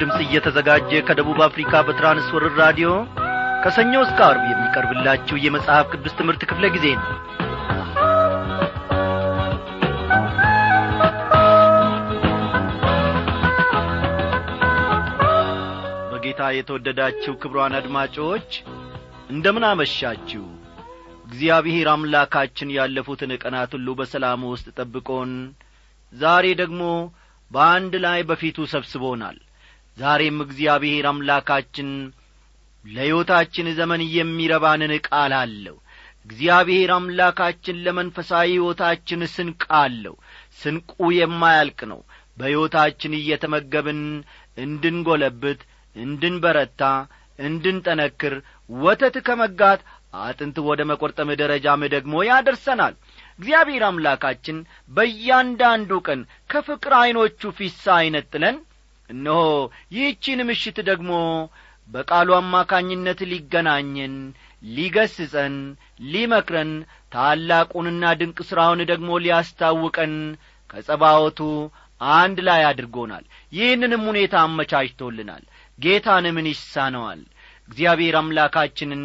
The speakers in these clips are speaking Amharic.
ድምፅ እየተዘጋጀ ከደቡብ አፍሪካ በትራንስወርር ራዲዮ ከሰኞ እስከ አርብ የሚቀርብላችሁ የመጽሐፍ ቅዱስ ትምህርት ክፍለ ጊዜ ነው። በጌታ የተወደዳችሁ ክብሯን አድማጮች እንደምን አመሻችሁ? እግዚአብሔር አምላካችን ያለፉትን ቀናት ሁሉ በሰላም ውስጥ ጠብቆን ዛሬ ደግሞ በአንድ ላይ በፊቱ ሰብስቦናል ዛሬም እግዚአብሔር አምላካችን ለሕይወታችን ዘመን የሚረባንን ቃል አለው። እግዚአብሔር አምላካችን ለመንፈሳዊ ሕይወታችን ስንቅ አለው። ስንቁ የማያልቅ ነው። በሕይወታችን እየተመገብን እንድንጐለብት እንድንበረታ እንድንጠነክር ወተት ከመጋት አጥንት ወደ መቈርጠም ደረጃም ደግሞ ያደርሰናል። እግዚአብሔር አምላካችን በእያንዳንዱ ቀን ከፍቅር ዐይኖቹ ፊት ሳይነጥለን እነሆ ይህቺን ምሽት ደግሞ በቃሉ አማካኝነት ሊገናኘን ሊገስጸን ሊመክረን ታላቁንና ድንቅ ሥራውን ደግሞ ሊያስታውቀን ከጸባወቱ አንድ ላይ አድርጎናል። ይህንንም ሁኔታ አመቻችቶልናል። ጌታን ምን ይሳነዋል? እግዚአብሔር አምላካችንን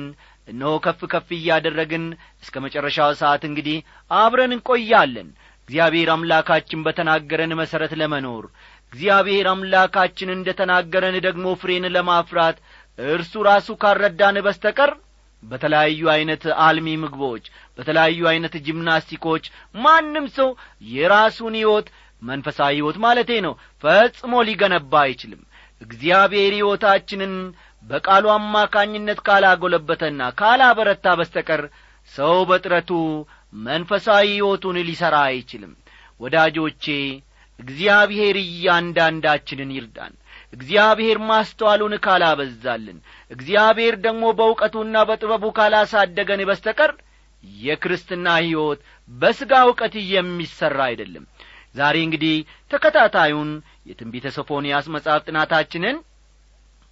እነሆ ከፍ ከፍ እያደረግን እስከ መጨረሻው ሰዓት እንግዲህ አብረን እንቆያለን። እግዚአብሔር አምላካችን በተናገረን መሠረት ለመኖር እግዚአብሔር አምላካችን እንደ ተናገረን ደግሞ ፍሬን ለማፍራት እርሱ ራሱ ካረዳን በስተቀር በተለያዩ ዐይነት አልሚ ምግቦች በተለያዩ ዐይነት ጂምናስቲኮች ማንም ሰው የራሱን ሕይወት መንፈሳዊ ሕይወት ማለቴ ነው ፈጽሞ ሊገነባ አይችልም። እግዚአብሔር ሕይወታችንን በቃሉ አማካኝነት ካላጐለበተና ካላበረታ በስተቀር ሰው በጥረቱ መንፈሳዊ ሕይወቱን ሊሠራ አይችልም። ወዳጆቼ እግዚአብሔር እያንዳንዳችንን ይርዳን። እግዚአብሔር ማስተዋሉን ካላበዛልን እግዚአብሔር ደግሞ በእውቀቱና በጥበቡ ካላሳደገን በስተቀር የክርስትና ሕይወት በሥጋ እውቀት የሚሠራ አይደለም። ዛሬ እንግዲህ ተከታታዩን የትንቢተ ሶፎንያስ መጽሐፍ ጥናታችንን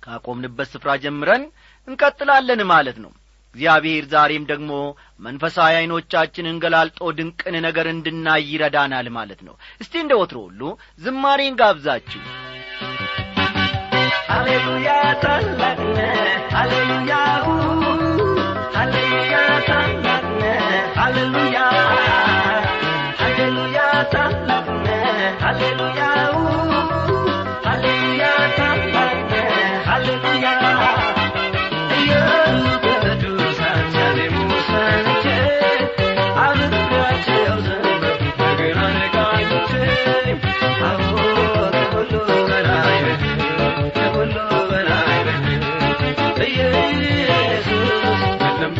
ካቆምንበት ስፍራ ጀምረን እንቀጥላለን ማለት ነው እግዚአብሔር ዛሬም ደግሞ መንፈሳዊ ዐይኖቻችንን ገላልጦ ድንቅን ነገር እንድናይ ይረዳናል ማለት ነው። እስቲ እንደ ወትሮ ሁሉ ዝማሬን ጋብዛችሁ። ሃሌሉያ! ታላቅነ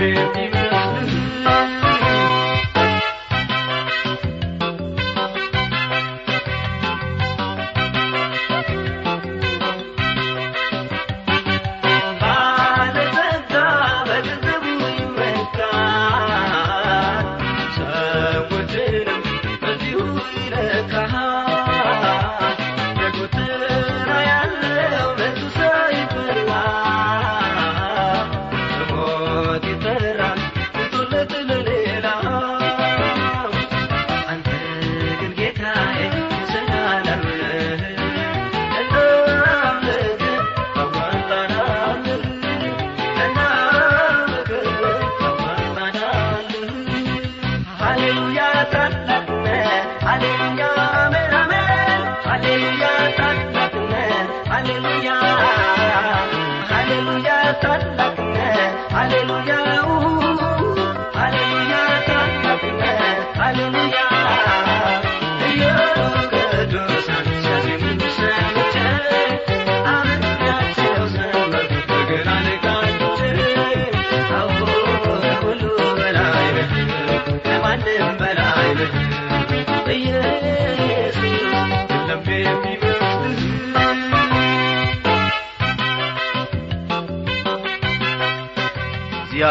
የለም የሚመስልህ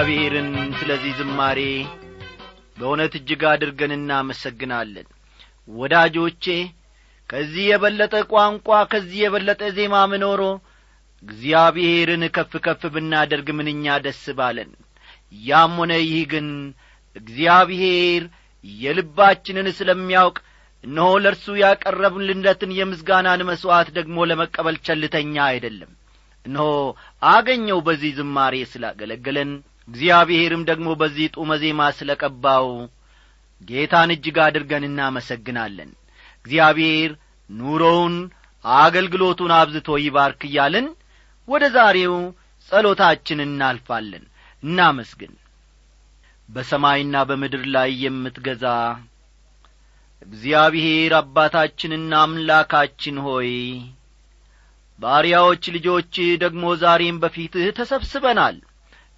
እግዚአብሔርን ስለዚህ ዝማሬ በእውነት እጅግ አድርገን እናመሰግናለን። ወዳጆቼ ከዚህ የበለጠ ቋንቋ ከዚህ የበለጠ ዜማ ምኖሮ እግዚአብሔርን ከፍ ከፍ ብናደርግ ምንኛ ደስ ባለን። ያም ሆነ ይህ ግን እግዚአብሔር የልባችንን ስለሚያውቅ እነሆ ለእርሱ ያቀረብንለትን የምስጋናን መሥዋዕት ደግሞ ለመቀበል ቸልተኛ አይደለም። እነሆ አገኘው በዚህ ዝማሬ ስላገለገለን እግዚአብሔርም ደግሞ በዚህ ጡመ ዜማ ስለ ቀባው ጌታን እጅግ አድርገን እናመሰግናለን። እግዚአብሔር ኑሮውን አገልግሎቱን አብዝቶ ይባርክ እያልን ወደ ዛሬው ጸሎታችን እናልፋለን። እናመስግን። በሰማይና በምድር ላይ የምትገዛ እግዚአብሔር አባታችንና አምላካችን ሆይ ባሪያዎች ልጆች ደግሞ ዛሬም በፊትህ ተሰብስበናል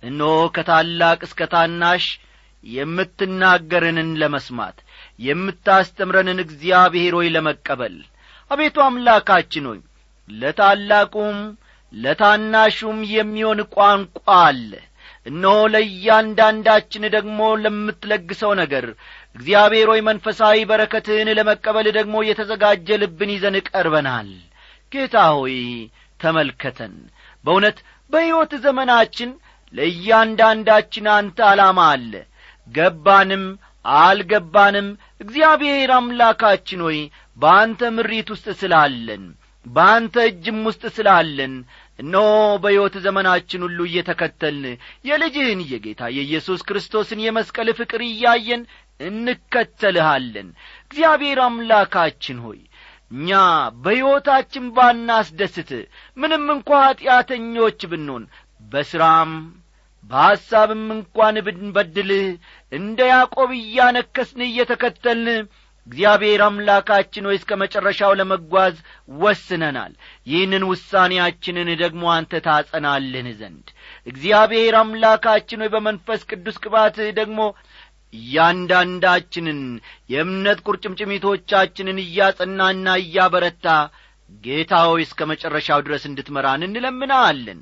እነሆ ከታላቅ እስከ ታናሽ የምትናገረንን ለመስማት የምታስተምረንን እግዚአብሔር ሆይ ለመቀበል። አቤቱ አምላካችን ሆይ ለታላቁም ለታናሹም የሚሆን ቋንቋ አለ። እነሆ ለእያንዳንዳችን ደግሞ ለምትለግሰው ነገር እግዚአብሔር ሆይ መንፈሳዊ በረከትህን ለመቀበል ደግሞ የተዘጋጀ ልብን ይዘን ቀርበናል። ጌታ ሆይ ተመልከተን። በእውነት በሕይወት ዘመናችን ለእያንዳንዳችን አንተ ዓላማ አለ። ገባንም አልገባንም እግዚአብሔር አምላካችን ሆይ በአንተ ምሪት ውስጥ ስላለን በአንተ እጅም ውስጥ ስላለን እነሆ በሕይወት ዘመናችን ሁሉ እየተከተልን የልጅህን የጌታ የኢየሱስ ክርስቶስን የመስቀል ፍቅር እያየን እንከተልሃለን። እግዚአብሔር አምላካችን ሆይ እኛ በሕይወታችን ባናስደስት ምንም እንኳ ኀጢአተኞች ብንሆን በሥራም በሐሳብም እንኳን ብንበድልህ እንደ ያዕቆብ እያነከስን እየተከተልን እግዚአብሔር አምላካችን ሆይ እስከ መጨረሻው ለመጓዝ ወስነናል። ይህንን ውሳኔያችንን ደግሞ አንተ ታጸናልን ዘንድ። እግዚአብሔር አምላካችን ሆይ በመንፈስ ቅዱስ ቅባትህ ደግሞ እያንዳንዳችንን የእምነት ቁርጭምጭሚቶቻችንን እያጸናና እያበረታ ጌታ ሆይ እስከ መጨረሻው ድረስ እንድትመራን እንለምናለን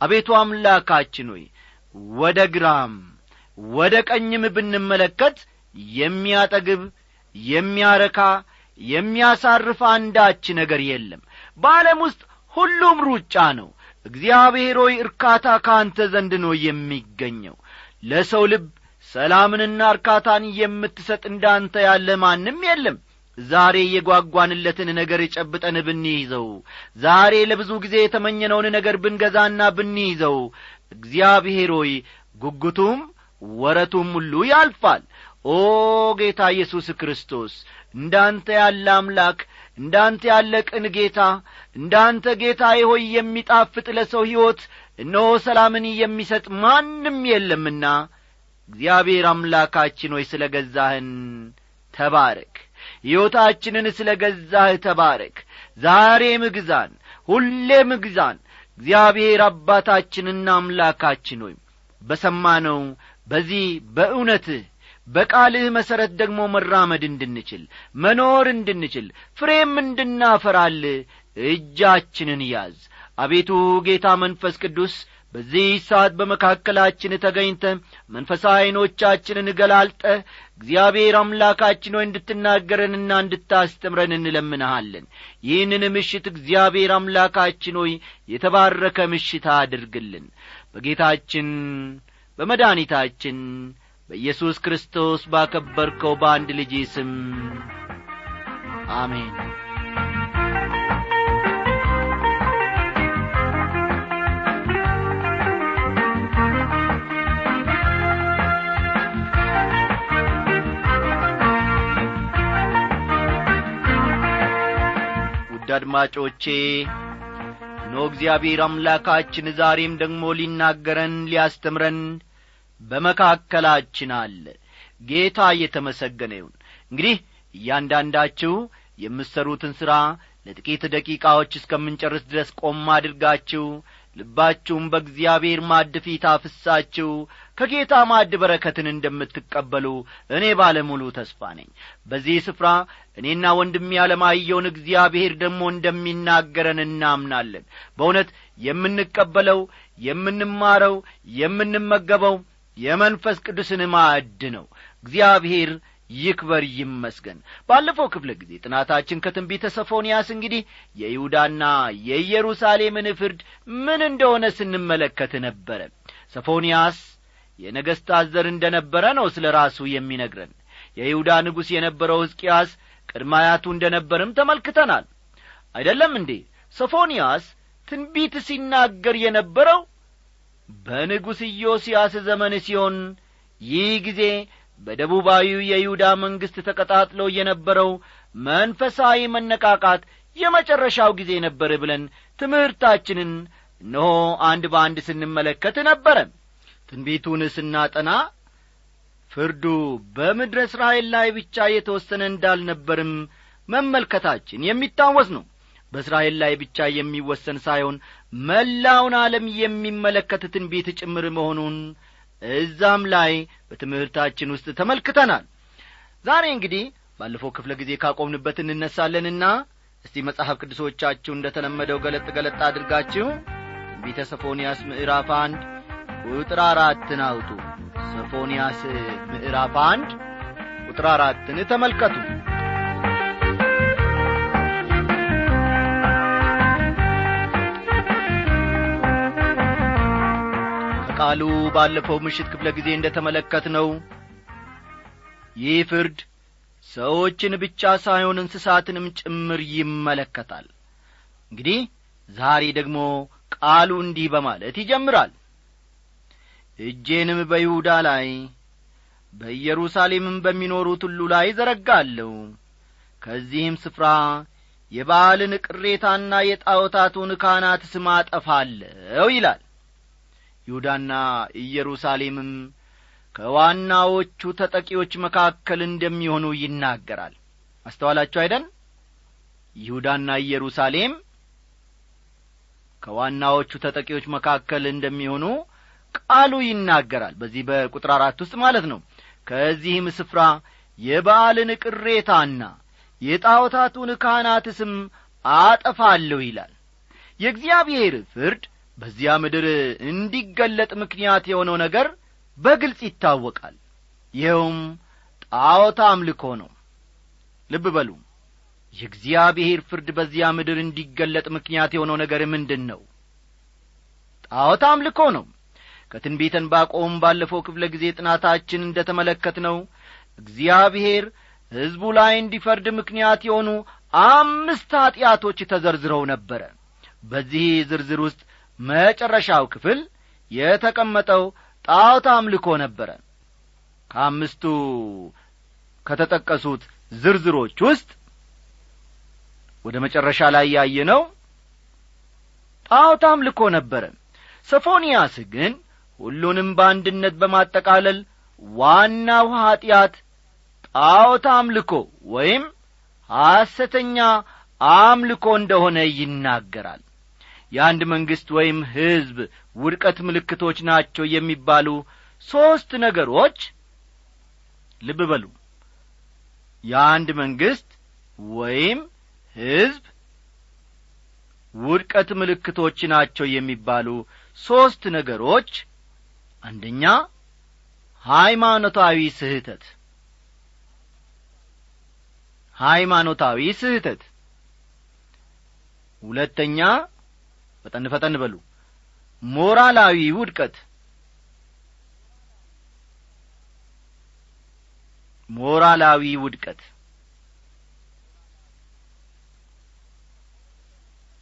አቤቱ አምላካችን ሆይ ወደ ግራም ወደ ቀኝም ብንመለከት የሚያጠግብ የሚያረካ የሚያሳርፍ አንዳች ነገር የለም። በዓለም ውስጥ ሁሉም ሩጫ ነው። እግዚአብሔር ሆይ እርካታ ከአንተ ዘንድ ነው የሚገኘው። ለሰው ልብ ሰላምንና እርካታን የምትሰጥ እንዳንተ ያለ ማንም የለም። ዛሬ የጓጓንለትን ነገር ጨብጠን ብንይዘው ዛሬ ለብዙ ጊዜ የተመኘነውን ነገር ብንገዛና ብንይዘው እግዚአብሔር ሆይ ጉጉቱም ወረቱም ሁሉ ያልፋል። ኦ ጌታ ኢየሱስ ክርስቶስ እንዳንተ ያለ አምላክ እንዳንተ ያለ ቅን ጌታ እንዳንተ ጌታዬ ሆይ የሚጣፍጥ ለሰው ሕይወት እነሆ ሰላምን የሚሰጥ ማንም የለምና እግዚአብሔር አምላካችን ሆይ ስለ ገዛህን ተባረክ። ሕይወታችንን ስለ ገዛህ ተባረክ። ዛሬም ግዛን ሁሌም ግዛን እግዚአብሔር አባታችንና አምላካችን ሆይ በሰማነው በዚህ በእውነትህ በቃልህ መሠረት ደግሞ መራመድ እንድንችል መኖር እንድንችል ፍሬም እንድናፈራል እጃችንን ያዝ። አቤቱ ጌታ መንፈስ ቅዱስ በዚህ ሰዓት በመካከላችን ተገኝተ መንፈሳዊ ዐይኖቻችንን ገላልጠ እግዚአብሔር አምላካችን ሆይ እንድትናገረንና እንድታስተምረን እንለምንሃለን። ይህንን ምሽት እግዚአብሔር አምላካችን ሆይ የተባረከ ምሽት አድርግልን። በጌታችን በመድኃኒታችን በኢየሱስ ክርስቶስ ባከበርከው በአንድ ልጅ ስም አሜን ውድ አድማጮቼ ኖ እግዚአብሔር አምላካችን ዛሬም ደግሞ ሊናገረን ሊያስተምረን በመካከላችን አለ። ጌታ እየተመሰገነ ይሁን። እንግዲህ እያንዳንዳችሁ የምትሠሩትን ሥራ ለጥቂት ደቂቃዎች እስከምንጨርስ ድረስ ቆም አድርጋችሁ ልባችሁም በእግዚአብሔር ማድ ፊት አፍሳችሁ ከጌታ ማድ በረከትን እንደምትቀበሉ እኔ ባለሙሉ ተስፋ ነኝ። በዚህ ስፍራ እኔና ወንድሜ ያለማየውን እግዚአብሔር ደግሞ እንደሚናገረን እናምናለን። በእውነት የምንቀበለው የምንማረው የምንመገበው የመንፈስ ቅዱስን ማዕድ ነው። እግዚአብሔር ይክበር ይመስገን። ባለፈው ክፍለ ጊዜ ጥናታችን ከትንቢተ ሰፎንያስ እንግዲህ የይሁዳና የኢየሩሳሌምን ፍርድ ምን እንደሆነ ስንመለከት ነበረ። ሰፎንያስ የነገሥታት ዘር እንደ ነበረ ነው ስለ ራሱ የሚነግረን። የይሁዳ ንጉሥ የነበረው ሕዝቅያስ ቅድመ አያቱ እንደ ነበርም ተመልክተናል። አይደለም እንዴ? ሶፎንያስ ትንቢት ሲናገር የነበረው በንጉሥ ኢዮስያስ ዘመን ሲሆን ይህ ጊዜ በደቡባዊው የይሁዳ መንግሥት ተቀጣጥሎ የነበረው መንፈሳዊ መነቃቃት የመጨረሻው ጊዜ ነበር ብለን ትምህርታችንን እነሆ አንድ በአንድ ስንመለከት ነበረ ትንቢቱን ስናጠና ፍርዱ በምድረ እስራኤል ላይ ብቻ የተወሰነ እንዳልነበርም መመልከታችን የሚታወስ ነው። በእስራኤል ላይ ብቻ የሚወሰን ሳይሆን መላውን ዓለም የሚመለከት ትንቢት ጭምር መሆኑን እዛም ላይ በትምህርታችን ውስጥ ተመልክተናል። ዛሬ እንግዲህ ባለፈው ክፍለ ጊዜ ካቆምንበት እንነሳለንና እስቲ መጽሐፍ ቅዱሶቻችሁ እንደ ተለመደው ገለጥ ገለጥ አድርጋችሁ ትንቢተ ሰፎንያስ ምዕራፍ አንድ ቁጥር አራትን አውጡ። ሰፎንያስ ምዕራፍ አንድ ቁጥር አራትን ተመልከቱ። ከቃሉ ባለፈው ምሽት ክፍለ ጊዜ እንደ ተመለከት ነው ይህ ፍርድ ሰዎችን ብቻ ሳይሆን እንስሳትንም ጭምር ይመለከታል። እንግዲህ ዛሬ ደግሞ ቃሉ እንዲህ በማለት ይጀምራል እጄንም በይሁዳ ላይ በኢየሩሳሌምም በሚኖሩት ሁሉ ላይ ዘረጋለሁ። ከዚህም ስፍራ የበዓልን ቅሬታና የጣዖታቱን ካህናት ስም አጠፋለሁ ይላል። ይሁዳና ኢየሩሳሌምም ከዋናዎቹ ተጠቂዎች መካከል እንደሚሆኑ ይናገራል። አስተዋላችሁ አይደን ይሁዳና ኢየሩሳሌም ከዋናዎቹ ተጠቂዎች መካከል እንደሚሆኑ ቃሉ ይናገራል። በዚህ በቁጥር አራት ውስጥ ማለት ነው። ከዚህም ስፍራ የበዓልን ቅሬታና የጣዖታቱን ካህናት ስም አጠፋለሁ ይላል። የእግዚአብሔር ፍርድ በዚያ ምድር እንዲገለጥ ምክንያት የሆነው ነገር በግልጽ ይታወቃል። ይኸውም ጣዖት አምልኮ ነው። ልብ በሉ። የእግዚአብሔር ፍርድ በዚያ ምድር እንዲገለጥ ምክንያት የሆነው ነገር ምንድን ነው ጣዖት አምልኮ ነው ከትንቢተ ዕንባቆም ባለፈው ክፍለ ጊዜ ጥናታችን እንደ ተመለከት ነው እግዚአብሔር ሕዝቡ ላይ እንዲፈርድ ምክንያት የሆኑ አምስት ኀጢአቶች ተዘርዝረው ነበረ። በዚህ ዝርዝር ውስጥ መጨረሻው ክፍል የተቀመጠው ጣዖት አምልኮ ነበረ። ከአምስቱ ከተጠቀሱት ዝርዝሮች ውስጥ ወደ መጨረሻ ላይ ያየነው ጣዖት አምልኮ ነበረ። ሰፎንያስ ግን ሁሉንም በአንድነት በማጠቃለል ዋናው ኀጢአት ጣዖት አምልኮ ወይም ሐሰተኛ አምልኮ እንደሆነ ይናገራል። የአንድ መንግሥት ወይም ሕዝብ ውድቀት ምልክቶች ናቸው የሚባሉ ሦስት ነገሮች ልብ በሉ። የአንድ መንግሥት ወይም ሕዝብ ውድቀት ምልክቶች ናቸው የሚባሉ ሦስት ነገሮች አንደኛ ሃይማኖታዊ ስህተት። ሃይማኖታዊ ስህተት። ሁለተኛ ፈጠን ፈጠን በሉ ሞራላዊ ውድቀት። ሞራላዊ ውድቀት።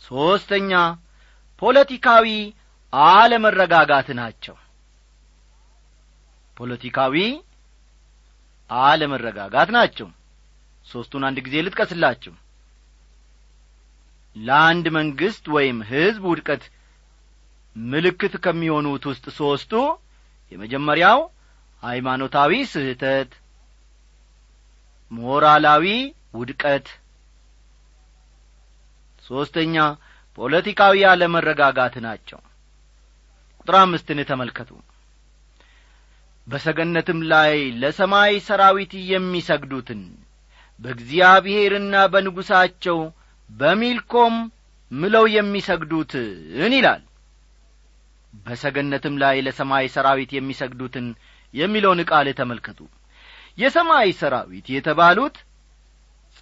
ሦስተኛ ፖለቲካዊ አለመረጋጋት ናቸው ፖለቲካዊ አለመረጋጋት ናቸው። ሦስቱን አንድ ጊዜ ልጥቀስላችሁ። ለአንድ መንግሥት ወይም ሕዝብ ውድቀት ምልክት ከሚሆኑት ውስጥ ሦስቱ የመጀመሪያው ሃይማኖታዊ ስህተት ሞራላዊ ውድቀት ሦስተኛ ፖለቲካዊ አለመረጋጋት ናቸው። ቁጥር አምስትን ተመልከቱ በሰገነትም ላይ ለሰማይ ሰራዊት የሚሰግዱትን በእግዚአብሔርና በንጉሣቸው በሚልኮም ምለው የሚሰግዱትን ይላል። በሰገነትም ላይ ለሰማይ ሰራዊት የሚሰግዱትን የሚለውን ቃል ተመልከቱ። የሰማይ ሰራዊት የተባሉት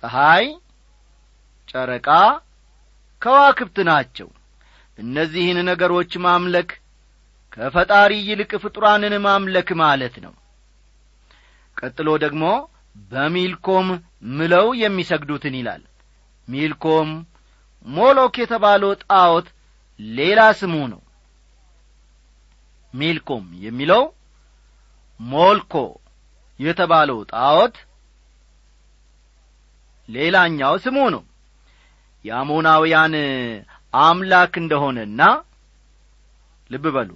ፀሐይ ጨረቃ ከዋክብት ናቸው። እነዚህን ነገሮች ማምለክ ከፈጣሪ ይልቅ ፍጡራንን ማምለክ ማለት ነው። ቀጥሎ ደግሞ በሚልኮም ምለው የሚሰግዱትን ይላል። ሚልኮም ሞሎክ የተባለው ጣዖት ሌላ ስሙ ነው። ሚልኮም የሚለው ሞልኮ የተባለው ጣዖት ሌላኛው ስሙ ነው። የአሞናውያን አምላክ እንደሆነና ልብ በሉ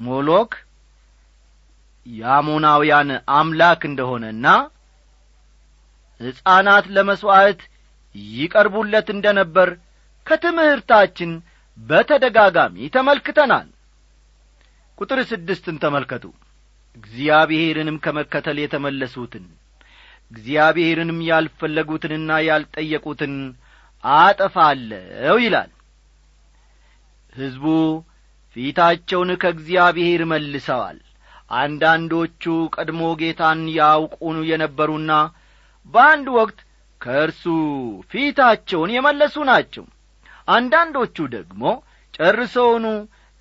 ሞሎክ የአሞናውያን አምላክ እንደሆነና ሕፃናት ለመሥዋዕት ይቀርቡለት እንደ ነበር ከትምህርታችን በተደጋጋሚ ተመልክተናል። ቁጥር ስድስትን ተመልከቱ። እግዚአብሔርንም ከመከተል የተመለሱትን እግዚአብሔርንም ያልፈለጉትንና ያልጠየቁትን አጠፋለው ይላል። ሕዝቡ ፊታቸውን ከእግዚአብሔር መልሰዋል። አንዳንዶቹ ቀድሞ ጌታን ያውቁኑ የነበሩና በአንድ ወቅት ከእርሱ ፊታቸውን የመለሱ ናቸው። አንዳንዶቹ ደግሞ ጨርሰውኑ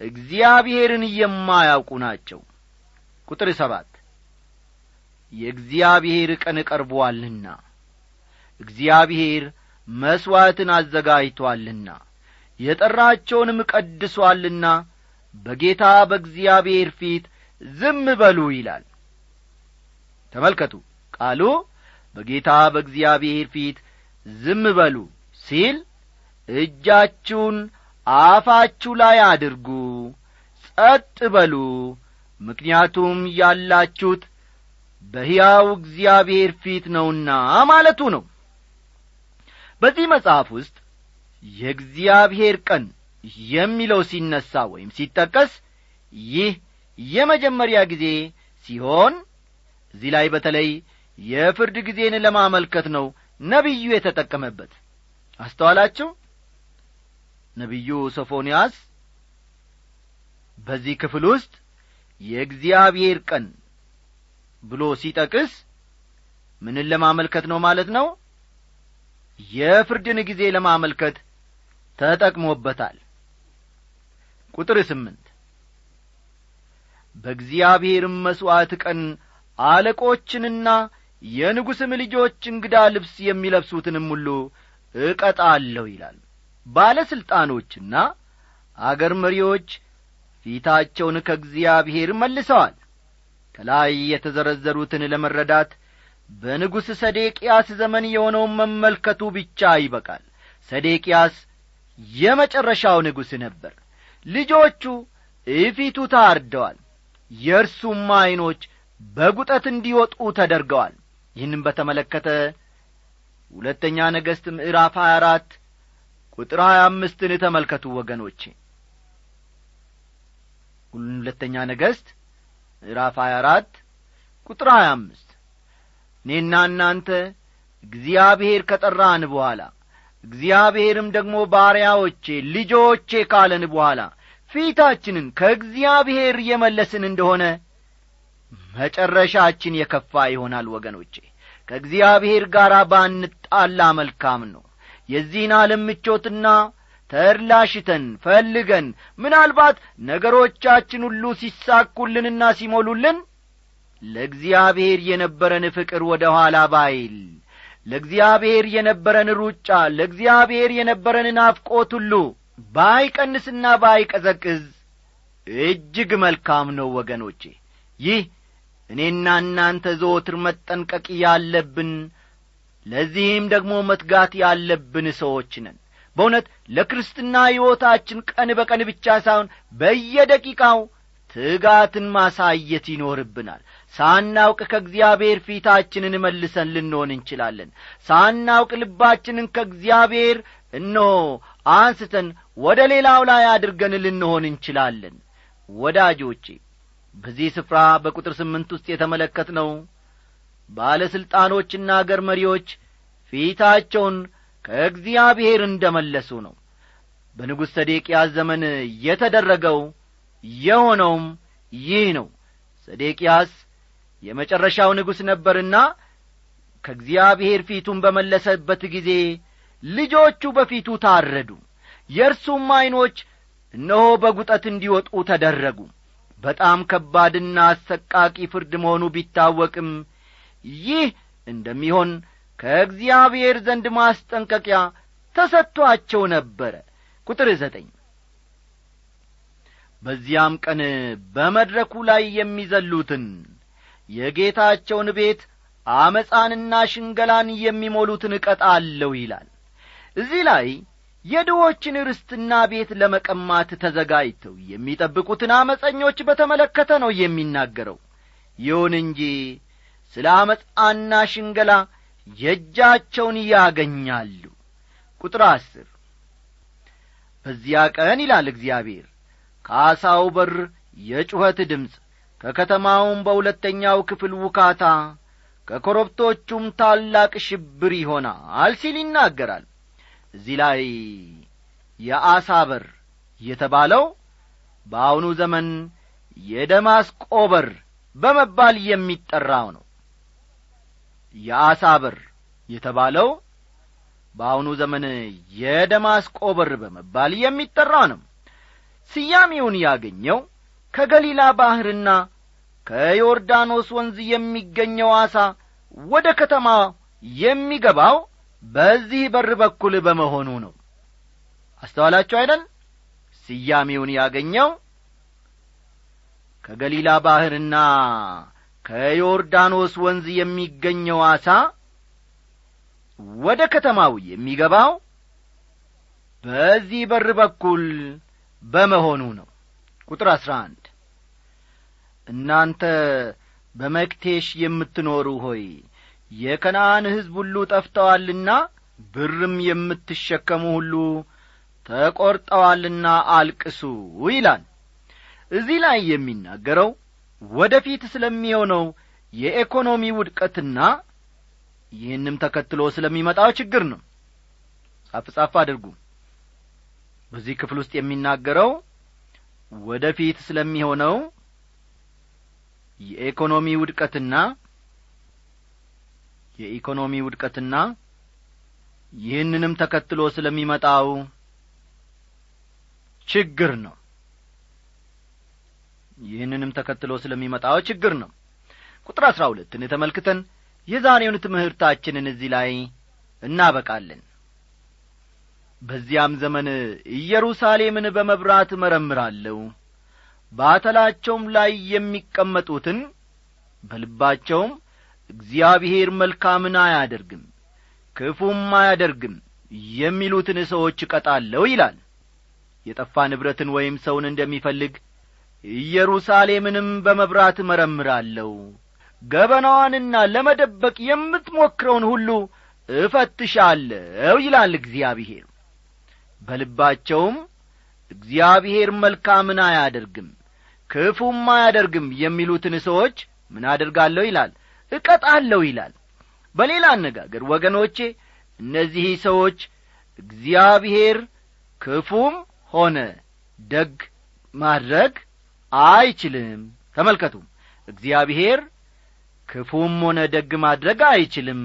እግዚአብሔርን የማያውቁ ናቸው። ቁጥር ሰባት የእግዚአብሔር ቀን ቀርቦአልና እግዚአብሔር መሥዋዕትን አዘጋጅቶአልና የጠራቸውንም ቀድሶአልና በጌታ በእግዚአብሔር ፊት ዝም በሉ ይላል። ተመልከቱ ቃሉ በጌታ በእግዚአብሔር ፊት ዝም በሉ ሲል እጃችሁን አፋችሁ ላይ አድርጉ ጸጥ በሉ። ምክንያቱም ያላችሁት በሕያው እግዚአብሔር ፊት ነውና ማለቱ ነው። በዚህ መጽሐፍ ውስጥ የእግዚአብሔር ቀን የሚለው ሲነሣ ወይም ሲጠቀስ ይህ የመጀመሪያ ጊዜ ሲሆን እዚህ ላይ በተለይ የፍርድ ጊዜን ለማመልከት ነው ነቢዩ የተጠቀመበት። አስተዋላችሁ? ነቢዩ ሶፎንያስ በዚህ ክፍል ውስጥ የእግዚአብሔር ቀን ብሎ ሲጠቅስ ምንን ለማመልከት ነው ማለት ነው? የፍርድን ጊዜ ለማመልከት ተጠቅሞበታል ቁጥር ስምንት። በእግዚአብሔርም መሥዋዕት ቀን አለቆችንና የንጉሥም ልጆች እንግዳ ልብስ የሚለብሱትንም ሁሉ እቀጣለሁ ይላል። ባለሥልጣኖችና አገር መሪዎች ፊታቸውን ከእግዚአብሔር መልሰዋል። ከላይ የተዘረዘሩትን ለመረዳት በንጉሥ ሰዴቅያስ ዘመን የሆነውን መመልከቱ ብቻ ይበቃል። ሰዴቅያስ የመጨረሻው ንጉሥ ነበር ልጆቹ እፊቱ ታርደዋል የእርሱም ዐይኖች በጒጠት እንዲወጡ ተደርገዋል። ይህንም በተመለከተ ሁለተኛ ነገሥት ምዕራፍ ሀያ አራት ቁጥር ሀያ አምስትን ተመልከቱ ወገኖቼ። ሁለተኛ ነገሥት ምዕራፍ ሀያ አራት ቁጥር ሀያ አምስት እኔና እናንተ እግዚአብሔር ከጠራን በኋላ እግዚአብሔርም ደግሞ ባሪያዎቼ ልጆቼ ካለን በኋላ ፊታችንን ከእግዚአብሔር የመለስን እንደሆነ መጨረሻችን የከፋ ይሆናል ወገኖቼ። ከእግዚአብሔር ጋር ባንጣላ መልካም ነው። የዚህን ዓለም ምቾትና ተድላሽተን ፈልገን ምናልባት ነገሮቻችን ሁሉ ሲሳኩልንና ሲሞሉልን ለእግዚአብሔር የነበረን ፍቅር ወደ ኋላ ባይል ለእግዚአብሔር የነበረን ሩጫ ለእግዚአብሔር የነበረን ናፍቆት ሁሉ ባይቀንስና ባይቀዘቅዝ እጅግ መልካም ነው ወገኖቼ። ይህ እኔና እናንተ ዘወትር መጠንቀቅ ያለብን ለዚህም ደግሞ መትጋት ያለብን ሰዎች ነን። በእውነት ለክርስትና ሕይወታችን ቀን በቀን ብቻ ሳይሆን በየደቂቃው ትጋትን ማሳየት ይኖርብናል ሳናውቅ ከእግዚአብሔር ፊታችንን መልሰን ልንሆን እንችላለን። ሳናውቅ ልባችንን ከእግዚአብሔር እነሆ አንስተን ወደ ሌላው ላይ አድርገን ልንሆን እንችላለን። ወዳጆቼ በዚህ ስፍራ በቁጥር ስምንት ውስጥ የተመለከትነው ባለሥልጣኖችና አገር መሪዎች ፊታቸውን ከእግዚአብሔር እንደ መለሱ ነው። በንጉሥ ሰዴቅያስ ዘመን የተደረገው የሆነውም ይህ ነው። ሰዴቅያስ የመጨረሻው ንጉሥ ነበርና ከእግዚአብሔር ፊቱን በመለሰበት ጊዜ ልጆቹ በፊቱ ታረዱ። የእርሱም ዐይኖች እነሆ በጒጠት እንዲወጡ ተደረጉ። በጣም ከባድና አሰቃቂ ፍርድ መሆኑ ቢታወቅም ይህ እንደሚሆን ከእግዚአብሔር ዘንድ ማስጠንቀቂያ ተሰጥቶአቸው ነበረ። ቁጥር ዘጠኝ በዚያም ቀን በመድረኩ ላይ የሚዘሉትን የጌታቸውን ቤት አመፃንና ሽንገላን የሚሞሉትን እቀጣለሁ ይላል። እዚህ ላይ የድዎችን ርስትና ቤት ለመቀማት ተዘጋጅተው የሚጠብቁትን አመፀኞች በተመለከተ ነው የሚናገረው። ይሁን እንጂ ስለ አመፃና ሽንገላ የእጃቸውን ያገኛሉ። ቁጥር አስር በዚያ ቀን ይላል እግዚአብሔር ከአሳው በር የጩኸት ድምፅ ከከተማውም በሁለተኛው ክፍል ውካታ ከኮረብቶቹም ታላቅ ሽብር ይሆናል ሲል ይናገራል። እዚህ ላይ የአሳ በር የተባለው በአሁኑ ዘመን የደማስቆ በር በመባል የሚጠራው ነው። የአሳ በር የተባለው በአሁኑ ዘመን የደማስቆ በር በመባል የሚጠራው ነው። ስያሜውን ያገኘው ከገሊላ ባሕርና ከዮርዳኖስ ወንዝ የሚገኘው አሳ ወደ ከተማ የሚገባው በዚህ በር በኩል በመሆኑ ነው። አስተዋላችሁ አይደል? ስያሜውን ያገኘው ከገሊላ ባሕርና ከዮርዳኖስ ወንዝ የሚገኘው አሳ ወደ ከተማው የሚገባው በዚህ በር በኩል በመሆኑ ነው። ቁጥር አሥራ አንድ እናንተ በመክቴሽ የምትኖሩ ሆይ የከነአን ሕዝብ ሁሉ ጠፍተዋልና ብርም የምትሸከሙ ሁሉ ተቈርጠዋልና አልቅሱ ይላል። እዚህ ላይ የሚናገረው ወደ ፊት ስለሚሆነው የኢኮኖሚ ውድቀትና ይህንም ተከትሎ ስለሚመጣው ችግር ነው። ጻፍ ጻፍ አድርጉ። በዚህ ክፍል ውስጥ የሚናገረው ወደ ፊት ስለሚሆነው የኢኮኖሚ ውድቀትና የኢኮኖሚ ውድቀትና ይህንንም ተከትሎ ስለሚመጣው ችግር ነው። ይህንንም ተከትሎ ስለሚመጣው ችግር ነው። ቁጥር አሥራ ሁለትን ተመልክተን የዛሬውን ትምህርታችንን እዚህ ላይ እናበቃለን። በዚያም ዘመን ኢየሩሳሌምን በመብራት እመረምራለሁ በአተላቸውም ላይ የሚቀመጡትን በልባቸውም እግዚአብሔር መልካምን አያደርግም ክፉም አያደርግም የሚሉትን ሰዎች እቀጣለሁ ይላል። የጠፋ ንብረትን ወይም ሰውን እንደሚፈልግ ኢየሩሳሌምንም በመብራት እመረምራለሁ። ገበናዋንና ለመደበቅ የምትሞክረውን ሁሉ እፈትሻለሁ ይላል እግዚአብሔር። በልባቸውም እግዚአብሔር መልካምን አያደርግም ክፉም አያደርግም የሚሉትን ሰዎች ምን አደርጋለሁ ይላል? እቀጣለሁ ይላል። በሌላ አነጋገር ወገኖቼ እነዚህ ሰዎች እግዚአብሔር ክፉም ሆነ ደግ ማድረግ አይችልም። ተመልከቱ። እግዚአብሔር ክፉም ሆነ ደግ ማድረግ አይችልም።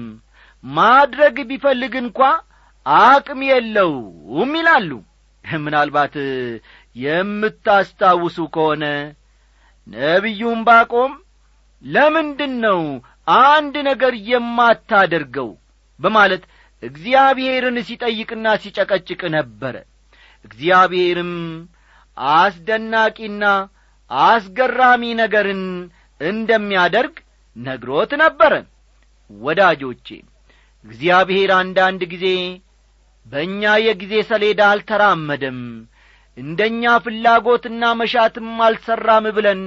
ማድረግ ቢፈልግ እንኳ አቅም የለውም ይላሉ። ምናልባት የምታስታውሱ ከሆነ ነቢዩም ባቆም ለምንድን ነው አንድ ነገር የማታደርገው? በማለት እግዚአብሔርን ሲጠይቅና ሲጨቀጭቅ ነበረ። እግዚአብሔርም አስደናቂና አስገራሚ ነገርን እንደሚያደርግ ነግሮት ነበረ። ወዳጆቼ እግዚአብሔር አንዳንድ ጊዜ በእኛ የጊዜ ሰሌዳ አልተራመደም እንደ እኛ ፍላጎትና መሻትም አልሠራም ብለን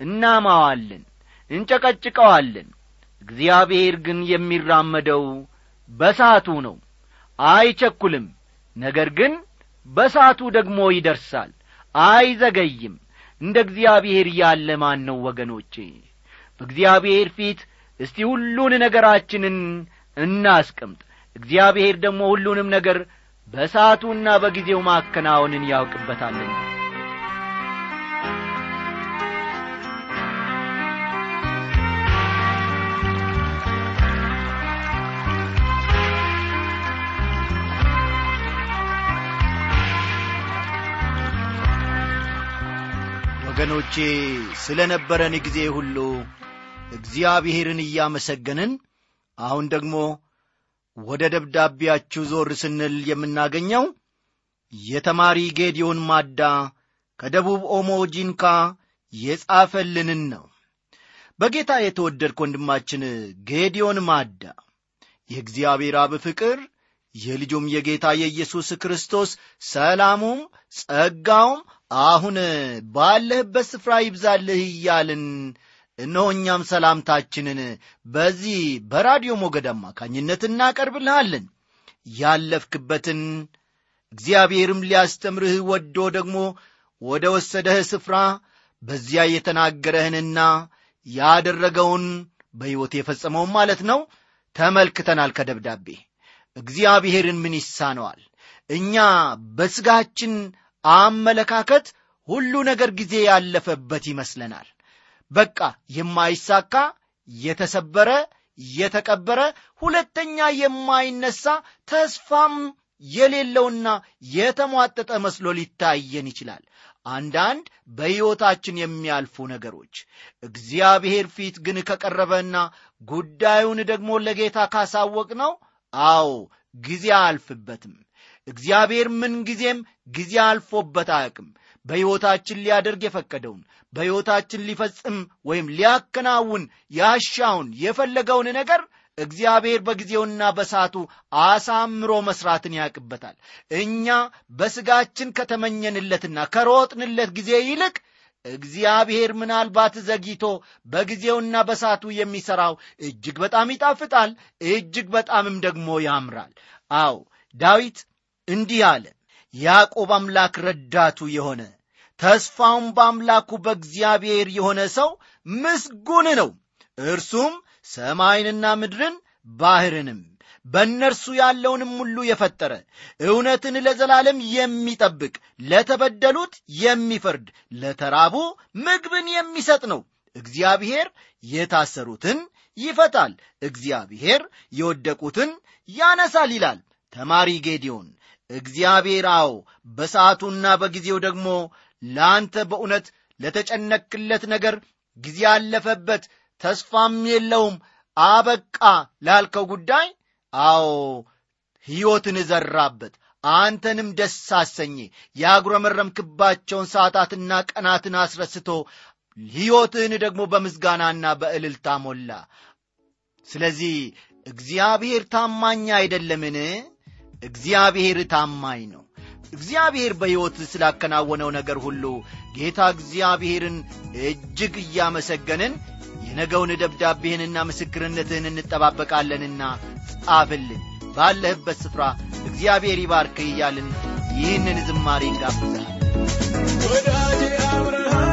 እናማዋለን እንጨቀጭቀዋለን። እግዚአብሔር ግን የሚራመደው በሳቱ ነው አይቸኩልም። ነገር ግን በሳቱ ደግሞ ይደርሳል አይዘገይም። እንደ እግዚአብሔር ያለ ማን ነው ወገኖቼ? በእግዚአብሔር ፊት እስቲ ሁሉን ነገራችንን እናስቀምጥ። እግዚአብሔር ደግሞ ሁሉንም ነገር በሰዓቱና በጊዜው ማከናወንን ያውቅበታለን ወገኖቼ ስለ ነበረን ጊዜ ሁሉ እግዚአብሔርን እያመሰገንን አሁን ደግሞ ወደ ደብዳቤያችሁ ዞር ስንል የምናገኘው የተማሪ ጌዲዮን ማዳ ከደቡብ ኦሞ ጂንካ የጻፈልንን ነው። በጌታ የተወደድክ ወንድማችን ጌዲዮን ማዳ የእግዚአብሔር አብ ፍቅር የልጁም የጌታ የኢየሱስ ክርስቶስ ሰላሙም ጸጋውም አሁን ባለህበት ስፍራ ይብዛልህ እያልን እነሆ እኛም ሰላምታችንን በዚህ በራዲዮ ሞገድ አማካኝነት እናቀርብልሃለን። ያለፍክበትን እግዚአብሔርም ሊያስተምርህ ወዶ ደግሞ ወደ ወሰደህ ስፍራ በዚያ የተናገረህንና ያደረገውን በሕይወት የፈጸመውን ማለት ነው ተመልክተናል ከደብዳቤ። እግዚአብሔርን ምን ይሳነዋል? እኛ በሥጋችን አመለካከት ሁሉ ነገር ጊዜ ያለፈበት ይመስለናል በቃ የማይሳካ የተሰበረ የተቀበረ ሁለተኛ የማይነሳ ተስፋም የሌለውና የተሟጠጠ መስሎ ሊታየን ይችላል። አንዳንድ በሕይወታችን የሚያልፉ ነገሮች እግዚአብሔር ፊት ግን ከቀረበና ጉዳዩን ደግሞ ለጌታ ካሳወቅ ነው አዎ ጊዜ አያልፍበትም እግዚአብሔር ምንጊዜም ጊዜ አልፎበት አያቅም በሕይወታችን ሊያደርግ የፈቀደውን በሕይወታችን ሊፈጽም ወይም ሊያከናውን ያሻውን የፈለገውን ነገር እግዚአብሔር በጊዜውና በሳቱ አሳምሮ መስራትን ያቅበታል እኛ በሥጋችን ከተመኘንለትና ከሮጥንለት ጊዜ ይልቅ እግዚአብሔር ምናልባት ዘግይቶ በጊዜውና በሳቱ የሚሠራው እጅግ በጣም ይጣፍጣል እጅግ በጣምም ደግሞ ያምራል። አዎ ዳዊት እንዲህ አለ። ያዕቆብ አምላክ ረዳቱ የሆነ ተስፋውም በአምላኩ በእግዚአብሔር የሆነ ሰው ምስጉን ነው። እርሱም ሰማይንና ምድርን ባሕርንም በእነርሱ ያለውንም ሁሉ የፈጠረ እውነትን ለዘላለም የሚጠብቅ ለተበደሉት የሚፈርድ ለተራቡ ምግብን የሚሰጥ ነው። እግዚአብሔር የታሰሩትን ይፈታል እግዚአብሔር የወደቁትን ያነሳል ይላል ተማሪ ጌዲዮን እግዚአብሔር አዎ በሰዓቱና በጊዜው ደግሞ ለአንተ በእውነት ለተጨነክለት ነገር ጊዜ ያለፈበት ተስፋም የለውም። አበቃ ላልከው ጉዳይ አዎ ሕይወትን ዘራበት። አንተንም ደስ አሰኘ ያጉረመረምክባቸውን ሰዓታትና ቀናትን አስረስቶ ሕይወትህን ደግሞ በምስጋናና በእልልታ ሞላ። ስለዚህ እግዚአብሔር ታማኝ አይደለምን እግዚአብሔር ታማኝ ነው። እግዚአብሔር በሕይወት ስላከናወነው ነገር ሁሉ ጌታ እግዚአብሔርን እጅግ እያመሰገንን የነገውን ደብዳቤህንና ምስክርነትህን እንጠባበቃለንና ጻፍልን። ባለህበት ስፍራ እግዚአብሔር ይባርክ እያልን ይህንን ዝማሬ እንጋብዛል ወዳጄ አብርሃም